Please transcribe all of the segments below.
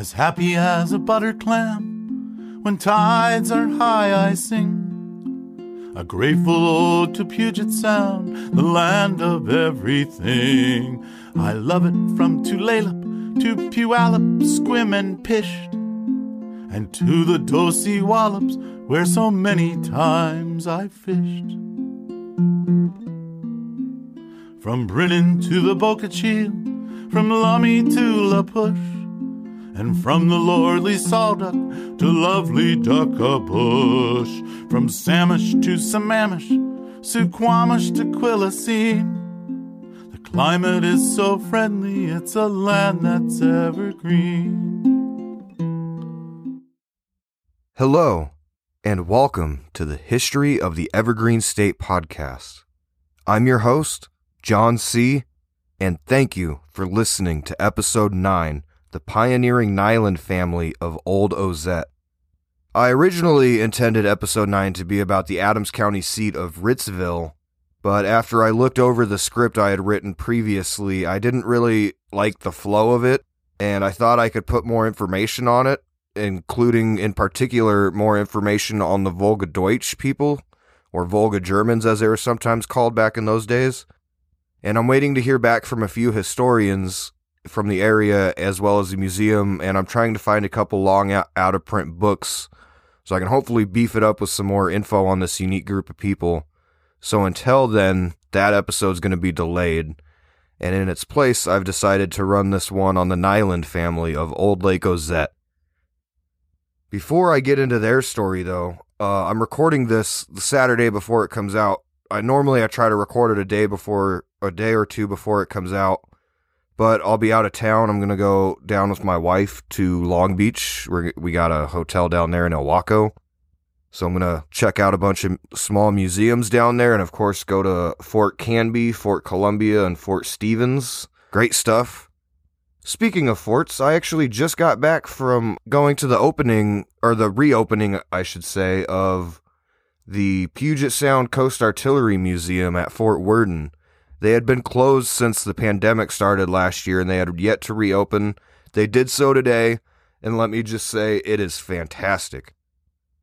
As happy as a butter clam, when tides are high, I sing. A grateful ode to Puget Sound, the land of everything. I love it from Tulalip to Puyallup, Sequim and Pysht, and to the Dosewallips, where so many times I fished. From Brinnon to the Boca from Lummi to La Push, and from the lordly Sol Duc to lovely Duckabush, from Samish to Sammamish, Suquamish to Quilcene. The climate is so friendly, it's a land that's evergreen. Hello, and welcome to the History of the Evergreen State podcast. I'm your host, Jon C., and thank you for listening to episode 9 The Pioneering Nylund Family of Old Ozette. I originally intended episode 9 to be about the Adams County seat of Ritzville, but after I looked over the script I had written previously, I didn't really like the flow of it, and I thought I could put more information on it, including in particular more information on the Volga Deutsch people, or Volga Germans as they were sometimes called back in those days. And I'm waiting to hear back from a few historians from the area as well as the museum, and I'm trying to find a couple long out, out of print books so I can hopefully beef it up with some more info on this unique group of people. So until then, that episode's going to be delayed. And in its place, I've decided to run this one on the Nylund family of Old Lake Ozette. Before I get into their story, though, uh, I'm recording this the Saturday before it comes out. I normally I try to record it a day before, a day or two before it comes out, but I'll be out of town. I'm gonna go down with my wife to Long Beach. We we got a hotel down there in Ilwaco, so I'm gonna check out a bunch of small museums down there, and of course go to Fort Canby, Fort Columbia, and Fort Stevens. Great stuff. Speaking of forts, I actually just got back from going to the opening, or the reopening, I should say, of the Puget Sound Coast Artillery Museum at Fort Worden. They had been closed since the pandemic started last year and they had yet to reopen. They did so today, and let me just say, it is fantastic.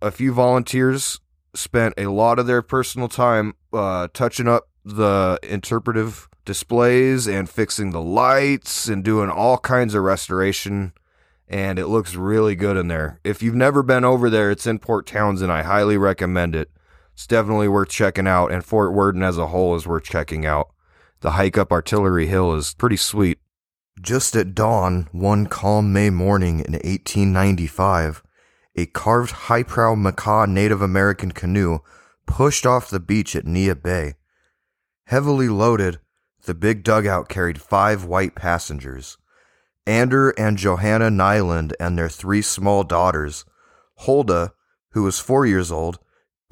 A few volunteers spent a lot of their personal time uh, touching up the interpretive displays and fixing the lights and doing all kinds of restoration. And it looks really good in there. If you've never been over there, it's in Port Townsend. I highly recommend it. It's definitely worth checking out, and Fort Worden as a whole is worth checking out. The hike up Artillery Hill is pretty sweet. Just at dawn, one calm May morning in 1895, a carved high prow Makah Native American canoe pushed off the beach at Neah Bay. Heavily loaded, the big dugout carried five white passengers Ander and Johanna Nylund and their three small daughters, Hulda, who was four years old,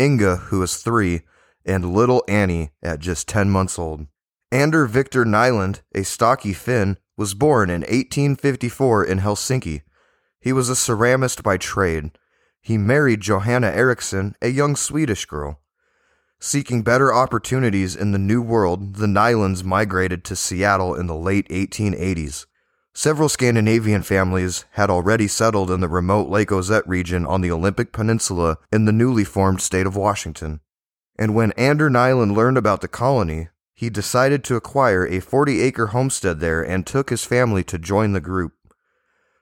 Inga, who was three, and little Annie at just 10 months old. Ander Victor Nylund, a stocky Finn, was born in 1854 in Helsinki. He was a ceramist by trade. He married Johanna Eriksson, a young Swedish girl. Seeking better opportunities in the New World, the Nylunds migrated to Seattle in the late 1880s. Several Scandinavian families had already settled in the remote Lake Ozette region on the Olympic Peninsula in the newly formed state of Washington. And when Ander Nylund learned about the colony, he decided to acquire a 40 acre homestead there and took his family to join the group.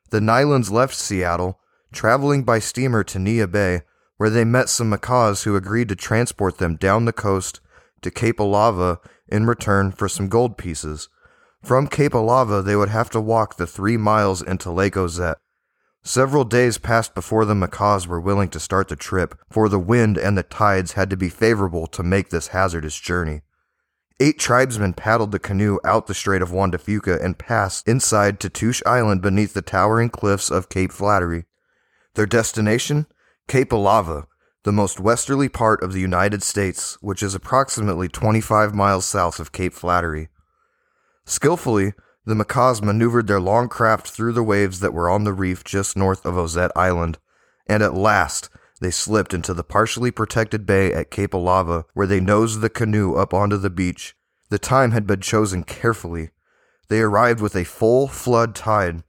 The Nylunds left Seattle, traveling by steamer to Neah Bay, where they met some Makahs who agreed to transport them down the coast to Cape Alava in return for some gold pieces. From Cape Alava, they would have to walk the three miles into Lake Ozette. Several days passed before the Makahs were willing to start the trip, for the wind and the tides had to be favorable to make this hazardous journey. Eight tribesmen paddled the canoe out the Strait of Juan de Fuca and passed inside Tatoosh Island beneath the towering cliffs of Cape Flattery. Their destination? Cape Alava, the most westerly part of the United States, which is approximately 25 miles south of Cape Flattery. Skillfully, the Makahs maneuvered their long craft through the waves that were on the reef just north of Ozette Island, and at last they slipped into the partially protected bay at Cape Alava, where they nosed the canoe up onto the beach. The time had been chosen carefully. They arrived with a full flood tide.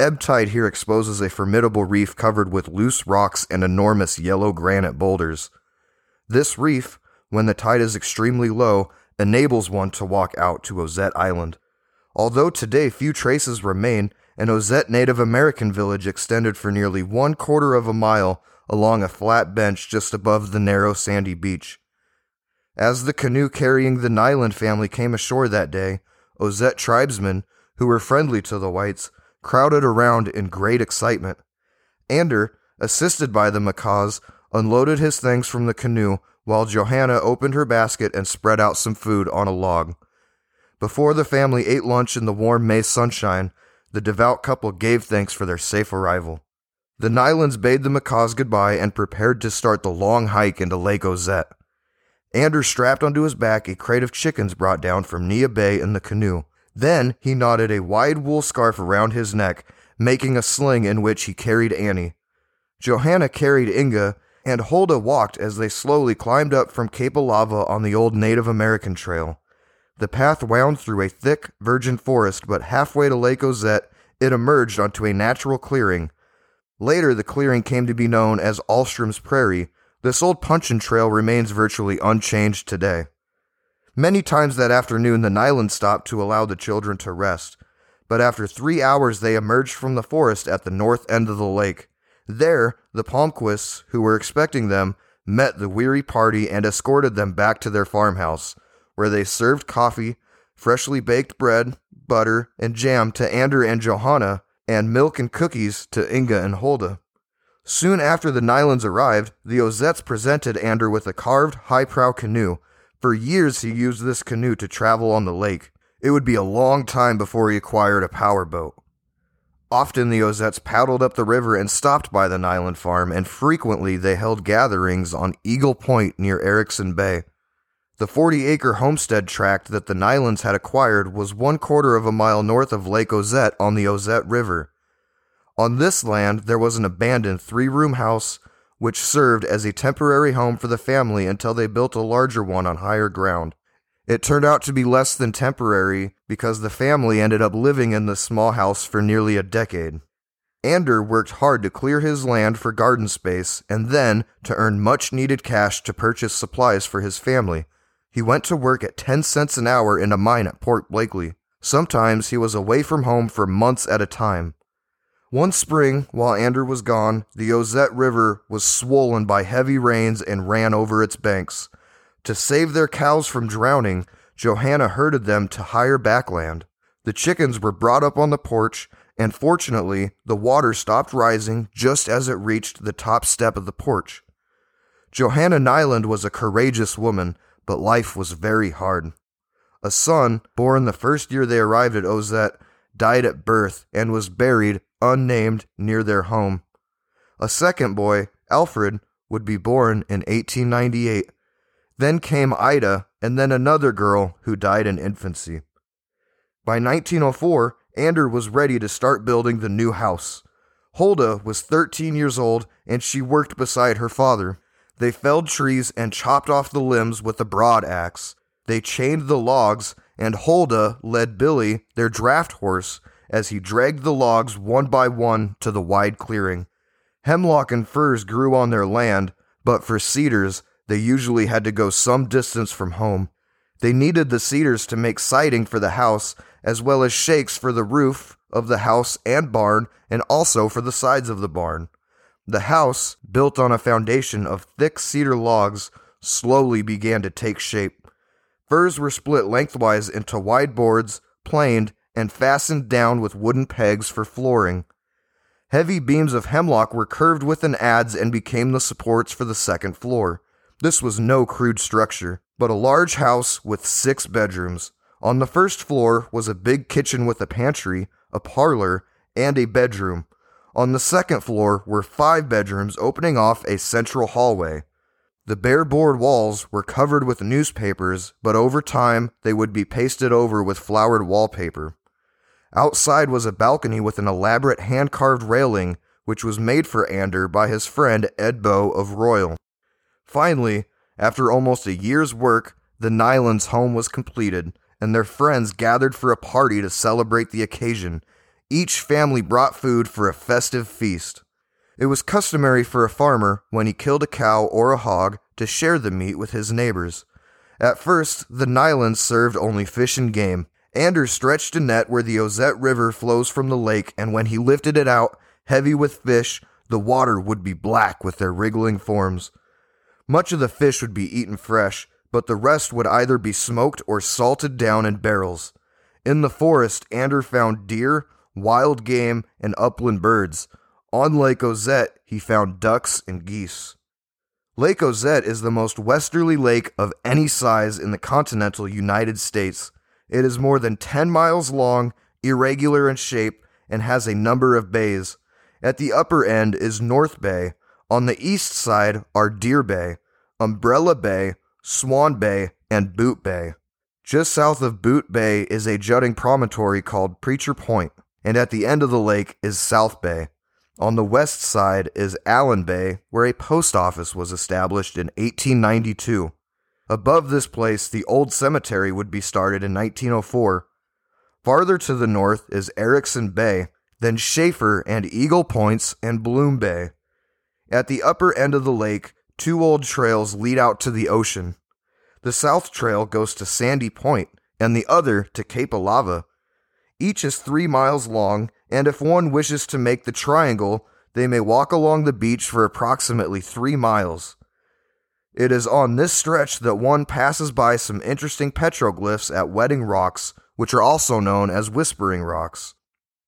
Ebb tide here exposes a formidable reef covered with loose rocks and enormous yellow granite boulders. This reef, when the tide is extremely low, enables one to walk out to Ozette Island. Although today few traces remain, an Ozette Native American village extended for nearly one quarter of a mile along a flat bench just above the narrow sandy beach. As the canoe carrying the Nylund family came ashore that day, Ozette tribesmen, who were friendly to the whites, crowded around in great excitement. Ander, assisted by the Makahs, unloaded his things from the canoe while Johanna opened her basket and spread out some food on a log. Before the family ate lunch in the warm May sunshine, the devout couple gave thanks for their safe arrival. The Nylunds bade the Makahs goodbye and prepared to start the long hike into Lake Ozette. Anders strapped onto his back a crate of chickens brought down from Neah Bay in the canoe. Then he knotted a wide wool scarf around his neck, making a sling in which he carried Annie. Johanna carried Inga, and Hulda walked as they slowly climbed up from Cape Alava on the old Native American trail. The path wound through a thick, virgin forest, but halfway to Lake Ozette, it emerged onto a natural clearing. Later, the clearing came to be known as Ahlstrom's Prairie. This old puncheon trail remains virtually unchanged today. Many times that afternoon, the Nylund stopped to allow the children to rest, but after three hours, they emerged from the forest at the north end of the lake. There, the Palmquists, who were expecting them, met the weary party and escorted them back to their farmhouse, where they served coffee, freshly baked bread, butter, and jam to Ander and Johanna, and milk and cookies to Inga and Hulda. Soon after the Nylunds arrived, the Ozettes presented Ander with a carved, high prow canoe. For years, he used this canoe to travel on the lake. It would be a long time before he acquired a power boat. Often the Ozettes paddled up the river and stopped by the Nylund farm, and frequently they held gatherings on Eagle Point near Erickson Bay. The 40 acre homestead tract that the Nylunds had acquired was one quarter of a mile north of Lake Ozette on the Ozette River. On this land, there was an abandoned three room house which served as a temporary home for the family until they built a larger one on higher ground. It turned out to be less than temporary because the family ended up living in the small house for nearly a decade. Ander worked hard to clear his land for garden space and then to earn much needed cash to purchase supplies for his family. He went to work at 10 cents an hour in a mine at Port Blakely. Sometimes he was away from home for months at a time. One spring, while Andrew was gone, the Ozette River was swollen by heavy rains and ran over its banks. To save their cows from drowning, Johanna herded them to higher backland. The chickens were brought up on the porch, and fortunately, the water stopped rising just as it reached the top step of the porch. Johanna Nylund was a courageous woman, but life was very hard. A son, born the first year they arrived at Ozette, died at birth and was buried unnamed near their home. A second boy, Alfred, would be born in 1898 then came Ida, and then another girl who died in infancy. By 1904, Ander was ready to start building the new house. Hulda was 13 years old, and she worked beside her father. They felled trees and chopped off the limbs with a broad axe. They chained the logs, and Hulda led Billy, their draft horse, as he dragged the logs one by one to the wide clearing. Hemlock and firs grew on their land, but for cedars, they usually had to go some distance from home. They needed the cedars to make siding for the house, as well as shakes for the roof of the house and barn, and also for the sides of the barn. The house, built on a foundation of thick cedar logs, slowly began to take shape. Firs were split lengthwise into wide boards, planed, and fastened down with wooden pegs for flooring. Heavy beams of hemlock were curved within adze and became the supports for the second floor. This was no crude structure, but a large house with six bedrooms. On the first floor was a big kitchen with a pantry, a parlor, and a bedroom. On the second floor were five bedrooms opening off a central hallway. The bare board walls were covered with newspapers, but over time they would be pasted over with flowered wallpaper. Outside was a balcony with an elaborate hand carved railing, which was made for Ander by his friend Ed Bow of Royal. Finally, after almost a year's work, the Nylunds' home was completed, and their friends gathered for a party to celebrate the occasion. Each family brought food for a festive feast. It was customary for a farmer, when he killed a cow or a hog, to share the meat with his neighbors. At first, the Nylunds served only fish and game. Anders stretched a net where the Ozette River flows from the lake, and when he lifted it out, heavy with fish, the water would be black with their wriggling forms. Much of the fish would be eaten fresh, but the rest would either be smoked or salted down in barrels. In the forest, Ander found deer, wild game, and upland birds. On Lake Ozette, he found ducks and geese. Lake Ozette is the most westerly lake of any size in the continental United States. It is more than 10 miles long, irregular in shape, and has a number of bays. At the upper end is North Bay. On the east side are Deer Bay, Umbrella Bay, Swan Bay, and Boot Bay. Just south of Boot Bay is a jutting promontory called Preacher Point, and at the end of the lake is South Bay. On the west side is Allen Bay, where a post office was established in 1892. Above this place, the old cemetery would be started in 1904. Farther to the north is Erickson Bay, then Schaefer and Eagle Points and Bloom Bay. At the upper end of the lake, two old trails lead out to the ocean. The south trail goes to Sandy Point, and the other to Cape Alava. Each is three miles long and if one wishes to make the triangle, they may walk along the beach for approximately three miles. It is on this stretch that one passes by some interesting petroglyphs at Wedding Rocks, which are also known as Whispering Rocks.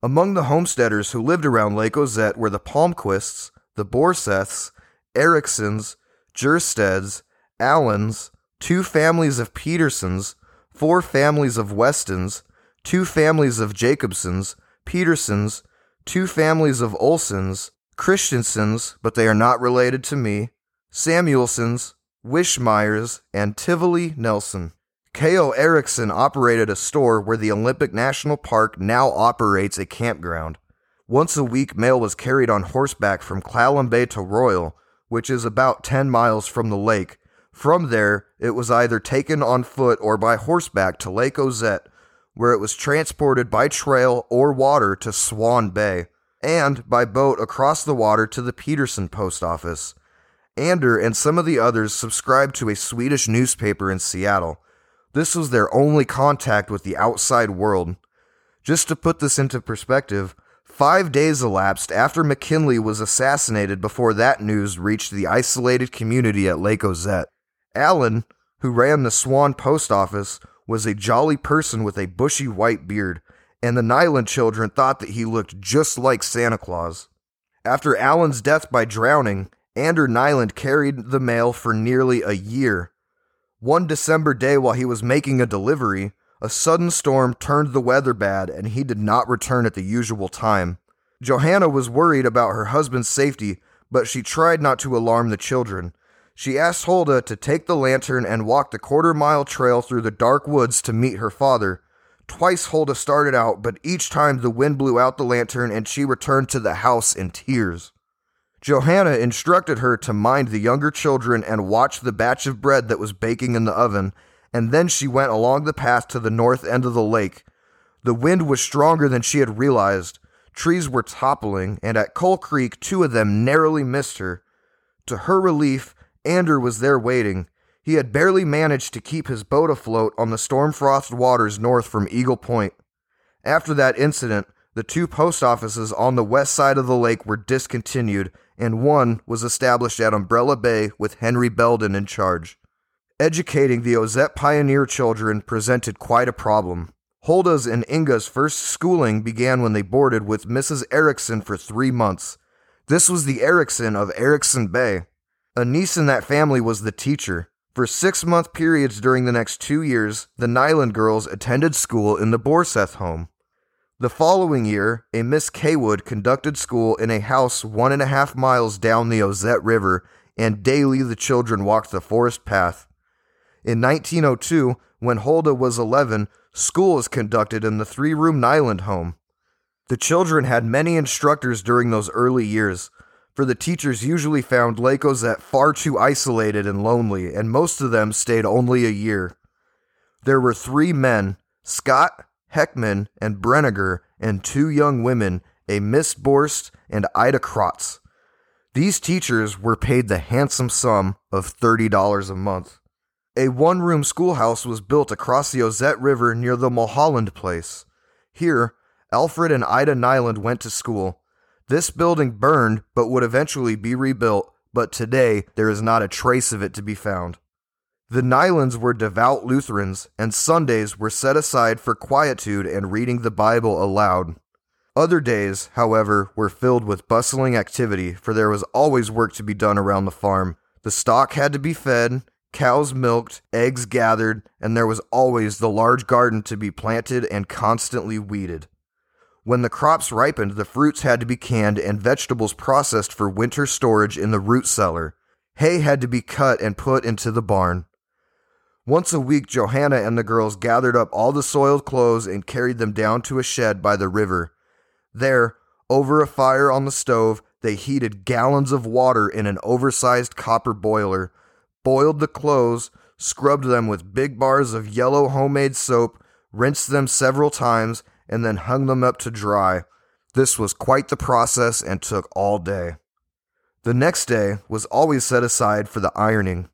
Among the homesteaders who lived around Lake Ozette were the Palmquists, the Borseths, Ericksons, Jersteds, Allens, two families of Petersons, four families of Westons, two families of Jacobsons, Petersons, two families of Olsons, Christensens, but they are not related to me, Samuelsons, Wishmeyers, and Tivoli Nelson. K.O. Erickson operated a store where the Olympic National Park now operates a campground. Once a week, mail was carried on horseback from Clallam Bay to Royal, which is about 10 miles from the lake. From there, it was either taken on foot or by horseback to Lake Ozette, where it was transported by trail or water to Swan Bay, and by boat across the water to the Peterson post office. Ander and some of the others subscribed to a Swedish newspaper in Seattle. This was their only contact with the outside world. Just to put this into perspective, five days elapsed after McKinley was assassinated before that news reached the isolated community at Lake Ozette. Allen, who ran the Swan post office, was a jolly person with a bushy white beard, and the Nylund children thought that he looked just like Santa Claus. After Allen's death by drowning, Ander Nylund carried the mail for nearly a year. One December day while he was making a delivery, a sudden storm turned the weather bad and he did not return at the usual time. Johanna was worried about her husband's safety, but she tried not to alarm the children. She asked Hulda to take the lantern and walk the quarter mile trail through the dark woods to meet her father. Twice Hulda started out, but each time the wind blew out the lantern and she returned to the house in tears. Johanna instructed her to mind the younger children and watch the batch of bread that was baking in the oven, and then she went along the path to the north end of the lake. The wind was stronger than she had realized. Trees were toppling, and at Coal Creek, two of them narrowly missed her. To her relief, Ander was there waiting. He had barely managed to keep his boat afloat on the storm frothed waters north from Eagle Point. After that incident, the two post offices on the west side of the lake were discontinued, and one was established at Umbrella Bay with Henry Belden in charge. Educating the Ozette pioneer children presented quite a problem. Hulda's and Inga's first schooling began when they boarded with Mrs. Erickson for three months. This was the Erickson of Erickson Bay. A niece in that family was the teacher. For six month periods during the next two years, the Nylund girls attended school in the Borseth home. The following year, a Miss Kaywood conducted school in a house one and a half miles down the Ozette River, and daily the children walked the forest path. In 1902, when Hulda was 11, school was conducted in the three room Nylund home. The children had many instructors during those early years for the teachers usually found Lake Ozette far too isolated and lonely, and most of them stayed only a year. There were three men Scott, Heckman, and Brenniger, and two young women, a Miss Borst and Ida Krotz. These teachers were paid the handsome sum of $30 a month. A one room schoolhouse was built across the Ozette River near the Mulholland place. Here, Alfred and Ida Nylund went to school. This building burned but would eventually be rebuilt, but today there is not a trace of it to be found. The Nylunds were devout Lutherans, and Sundays were set aside for quietude and reading the Bible aloud. Other days, however, were filled with bustling activity, for there was always work to be done around the farm. The stock had to be fed, cows milked, eggs gathered, and there was always the large garden to be planted and constantly weeded. When the crops ripened, the fruits had to be canned and vegetables processed for winter storage in the root cellar. Hay had to be cut and put into the barn. Once a week, Johanna and the girls gathered up all the soiled clothes and carried them down to a shed by the river. There, over a fire on the stove, they heated gallons of water in an oversized copper boiler, boiled the clothes, scrubbed them with big bars of yellow homemade soap, rinsed them several times, and then hung them up to dry. This was quite the process and took all day. The next day was always set aside for the ironing.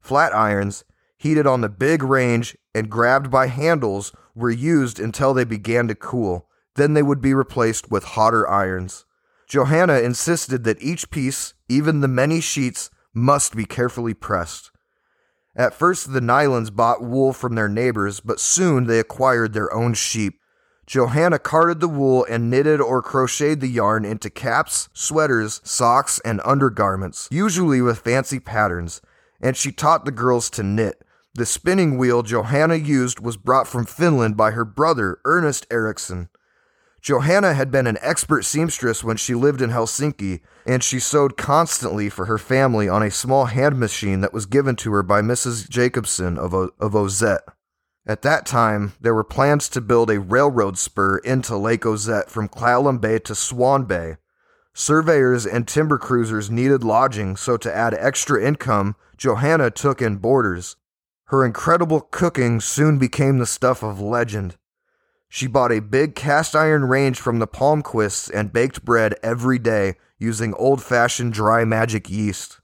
Flat irons, heated on the big range and grabbed by handles, were used until they began to cool. Then they would be replaced with hotter irons. Johanna insisted that each piece, even the many sheets, must be carefully pressed. At first, the Nylunds bought wool from their neighbors, but soon they acquired their own sheep. Johanna carded the wool and knitted or crocheted the yarn into caps, sweaters, socks, and undergarments, usually with fancy patterns, and she taught the girls to knit. The spinning wheel Johanna used was brought from Finland by her brother, Ernest Eriksson. Johanna had been an expert seamstress when she lived in Helsinki, and she sewed constantly for her family on a small hand machine that was given to her by Mrs. Jacobson of, o- of Ozette. At that time, there were plans to build a railroad spur into Lake Ozette from Clallam Bay to Swan Bay. Surveyors and timber cruisers needed lodging, so to add extra income, Johanna took in boarders. Her incredible cooking soon became the stuff of legend. She bought a big cast iron range from the Palmquists and baked bread every day using old fashioned dry magic yeast.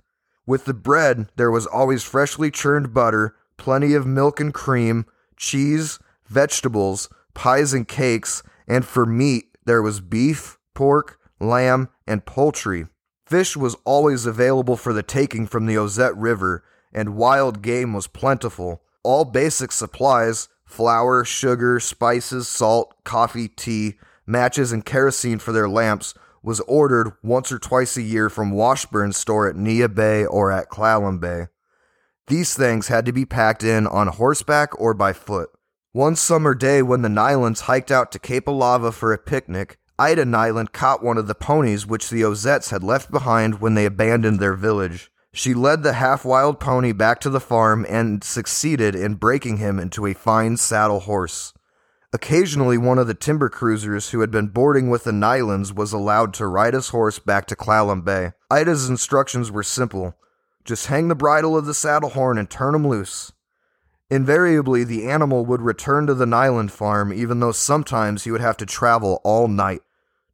With the bread, there was always freshly churned butter, plenty of milk and cream, cheese, vegetables, pies and cakes, and for meat, there was beef, pork, lamb, and poultry. Fish was always available for the taking from the Ozette River, and wild game was plentiful. All basic supplies flour, sugar, spices, salt, coffee, tea, matches, and kerosene for their lamps was ordered once or twice a year from Washburn's store at Neah Bay or at Clallam Bay. These things had to be packed in on horseback or by foot. One summer day when the Nylunds hiked out to Cape Alava for a picnic, Ida Nylund caught one of the ponies which the Ozettes had left behind when they abandoned their village. She led the half wild pony back to the farm and succeeded in breaking him into a fine saddle horse. Occasionally, one of the timber cruisers who had been boarding with the Nylunds was allowed to ride his horse back to Clallam Bay. Ida's instructions were simple just hang the bridle of the saddle horn and turn him loose. Invariably, the animal would return to the Nylund farm, even though sometimes he would have to travel all night.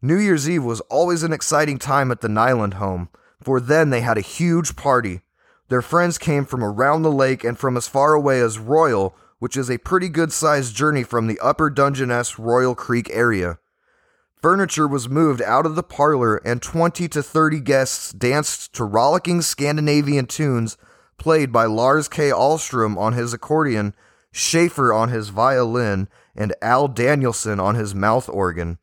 New Year's Eve was always an exciting time at the Nylund home, for then they had a huge party. Their friends came from around the lake and from as far away as Royal, which is a pretty good sized journey from the upper Dungeness Royal Creek area. Furniture was moved out of the parlor, and 20 to 30 guests danced to rollicking Scandinavian tunes played by Lars K. Ahlstrom on his accordion, Schaefer on his violin, and Al Danielson on his mouth organ.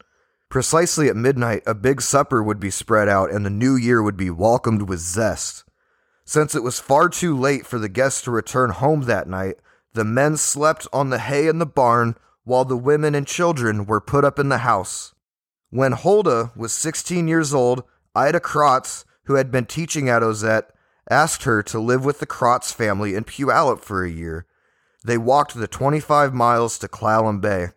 Precisely at midnight, a big supper would be spread out, and the new year would be welcomed with zest. Since it was far too late for the guests to return home that night, the men slept on the hay in the barn while the women and children were put up in the house. When Hulda was 16 years old, Ida Krotz, who had been teaching at Ozette, asked her to live with the Krotz family in Puyallup for a year. They walked the 25 miles to Clallam Bay.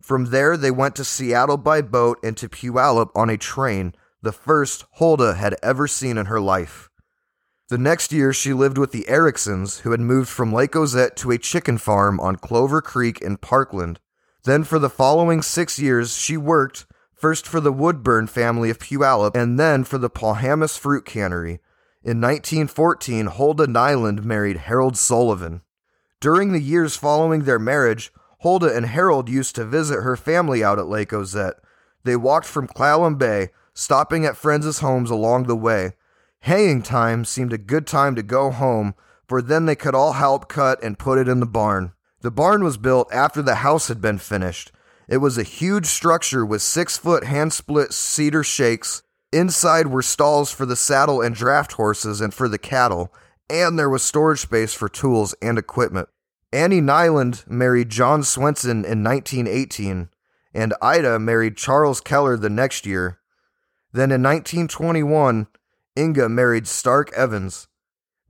From there, they went to Seattle by boat and to Puyallup on a train, the first Hulda had ever seen in her life. The next year, she lived with the Ericksons, who had moved from Lake Ozette to a chicken farm on Clover Creek in Parkland. Then, for the following six years, she worked first for the Woodburn family of Puyallup and then for the Pauhamus Fruit Cannery. In 1914, Huldah Nylund married Harold Sullivan. During the years following their marriage, Huldah and Harold used to visit her family out at Lake Ozette. They walked from Clallam Bay, stopping at friends' homes along the way. Haying time seemed a good time to go home, for then they could all help cut and put it in the barn. The barn was built after the house had been finished. It was a huge structure with six foot hand split cedar shakes. Inside were stalls for the saddle and draft horses and for the cattle, and there was storage space for tools and equipment. Annie Nylund married John Swenson in 1918, and Ida married Charles Keller the next year. Then in 1921, Inga married Stark Evans.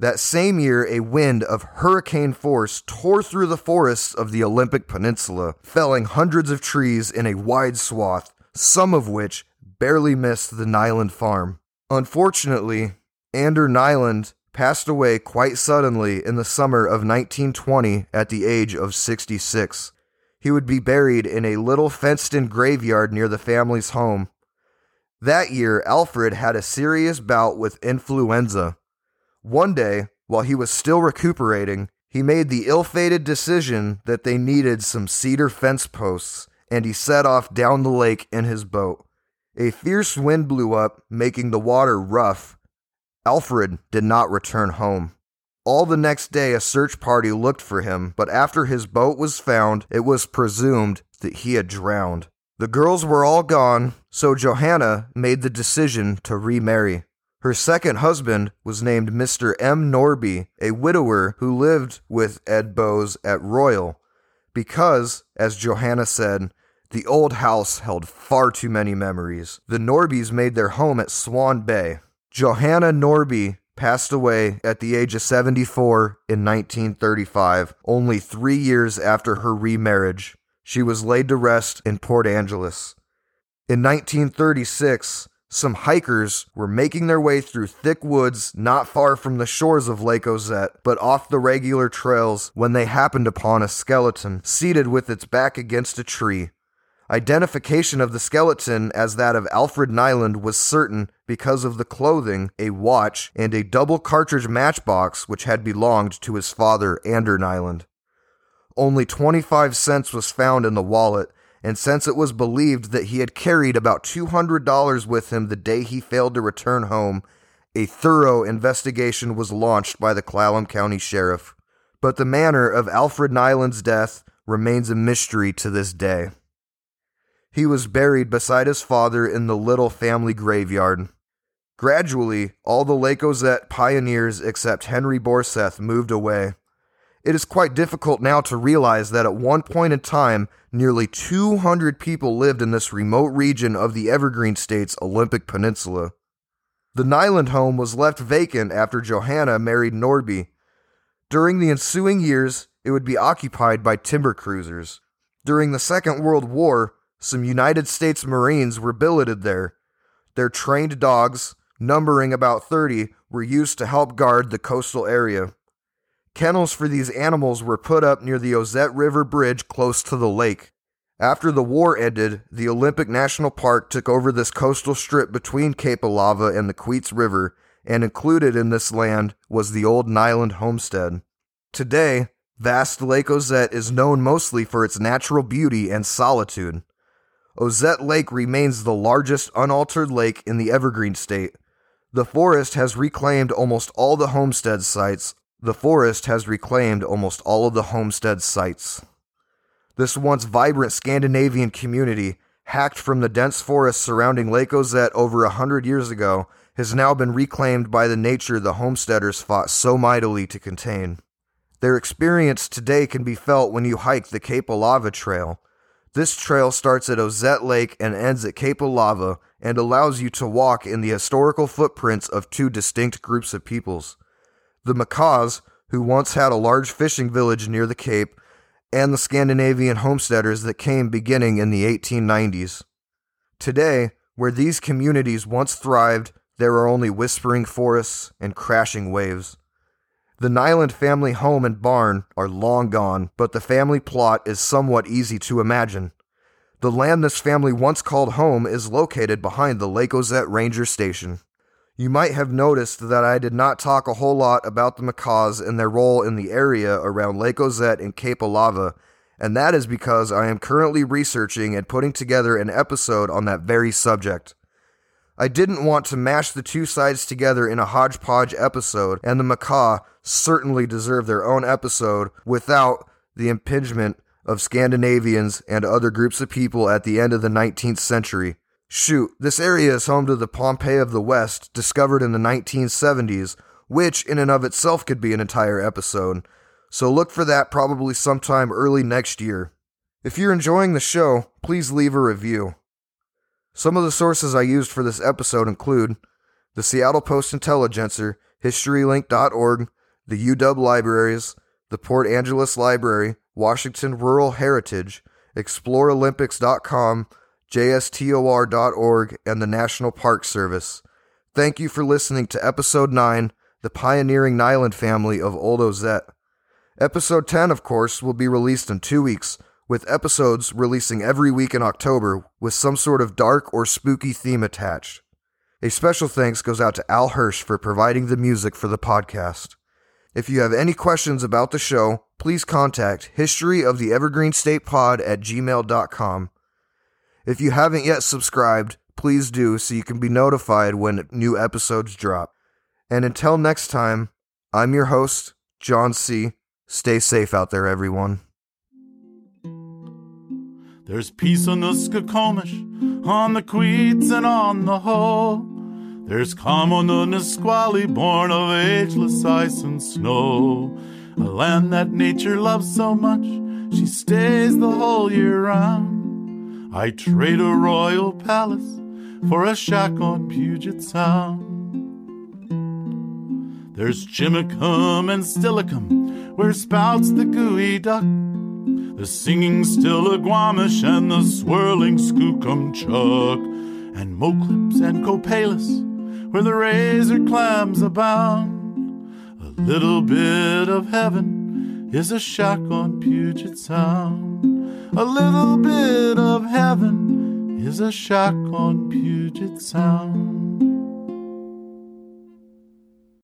That same year, a wind of hurricane force tore through the forests of the Olympic Peninsula, felling hundreds of trees in a wide swath, some of which barely missed the Nylund farm. Unfortunately, Ander Nylund passed away quite suddenly in the summer of 1920 at the age of 66. He would be buried in a little fenced in graveyard near the family's home. That year, Alfred had a serious bout with influenza. One day, while he was still recuperating, he made the ill fated decision that they needed some cedar fence posts, and he set off down the lake in his boat. A fierce wind blew up, making the water rough. Alfred did not return home. All the next day, a search party looked for him, but after his boat was found, it was presumed that he had drowned. The girls were all gone, so Johanna made the decision to remarry. Her second husband was named Mr. M. Norby, a widower who lived with Ed Bowes at Royal, because, as Johanna said, the old house held far too many memories. The Norbys made their home at Swan Bay. Johanna Norby passed away at the age of 74 in 1935, only three years after her remarriage. She was laid to rest in Port Angeles. In 1936, some hikers were making their way through thick woods not far from the shores of Lake Ozette, but off the regular trails when they happened upon a skeleton seated with its back against a tree. Identification of the skeleton as that of Alfred Nylund was certain because of the clothing, a watch, and a double cartridge matchbox which had belonged to his father, Ander Nylund. Only 25 cents was found in the wallet, and since it was believed that he had carried about $200 with him the day he failed to return home, a thorough investigation was launched by the Clallam County Sheriff. But the manner of Alfred Nylund's death remains a mystery to this day. He was buried beside his father in the little family graveyard. Gradually, all the Lake Ozette pioneers except Henry Borseth moved away. It is quite difficult now to realize that at one point in time, nearly 200 people lived in this remote region of the Evergreen State's Olympic Peninsula. The Nylund home was left vacant after Johanna married Norby. During the ensuing years, it would be occupied by timber cruisers. During the Second World War, some United States Marines were billeted there. Their trained dogs, numbering about 30, were used to help guard the coastal area. Kennels for these animals were put up near the Ozette River Bridge close to the lake. After the war ended, the Olympic National Park took over this coastal strip between Cape Alava and the Queets River, and included in this land was the old Nylund homestead. Today, vast Lake Ozette is known mostly for its natural beauty and solitude. Ozette Lake remains the largest unaltered lake in the Evergreen State. The forest has reclaimed almost all the homestead sites, the forest has reclaimed almost all of the homestead sites. This once vibrant Scandinavian community, hacked from the dense forest surrounding Lake Ozette over a hundred years ago, has now been reclaimed by the nature the homesteaders fought so mightily to contain. Their experience today can be felt when you hike the Cape Alava Trail. This trail starts at Ozette Lake and ends at Cape Alava and allows you to walk in the historical footprints of two distinct groups of peoples the Makahs, who once had a large fishing village near the Cape, and the Scandinavian homesteaders that came beginning in the 1890s. Today, where these communities once thrived, there are only whispering forests and crashing waves. The Nylund family home and barn are long gone, but the family plot is somewhat easy to imagine. The land this family once called home is located behind the Lake Ozette Ranger Station. You might have noticed that I did not talk a whole lot about the Makahs and their role in the area around Lake Ozette and Cape Alava, and that is because I am currently researching and putting together an episode on that very subject. I didn't want to mash the two sides together in a hodgepodge episode, and the Makah certainly deserve their own episode without the impingement of Scandinavians and other groups of people at the end of the 19th century. Shoot, this area is home to the Pompeii of the West, discovered in the 1970s, which in and of itself could be an entire episode. So look for that probably sometime early next year. If you're enjoying the show, please leave a review. Some of the sources I used for this episode include the Seattle Post Intelligencer, HistoryLink.org, the UW Libraries, the Port Angeles Library, Washington Rural Heritage, ExploreOlympics.com, JSTOR.org, and the National Park Service. Thank you for listening to Episode 9 The Pioneering Nylund Family of Old Ozette. Episode 10, of course, will be released in two weeks, with episodes releasing every week in October with some sort of dark or spooky theme attached. A special thanks goes out to Al Hirsch for providing the music for the podcast. If you have any questions about the show, please contact History of the Evergreen State Pod at gmail.com. If you haven't yet subscribed, please do so you can be notified when new episodes drop. And until next time, I'm your host, Jon C. Stay safe out there, everyone. There's peace on the Skokomish, on the Queets, and on the Ho. There's calm on the Nisqually, born of ageless ice and snow. A land that nature loves so much, she stays the whole year round. I trade a royal palace for a shack on Puget Sound. There's Chimacum and Steilacoom, where spouts the geoduck. The singing Stillaguamish and the swirling Skookum Chuck. And Moclips and Copalis, where the razor clams abound. A little bit of heaven is a shack on Puget Sound. A little bit of heaven is a shack on Puget Sound.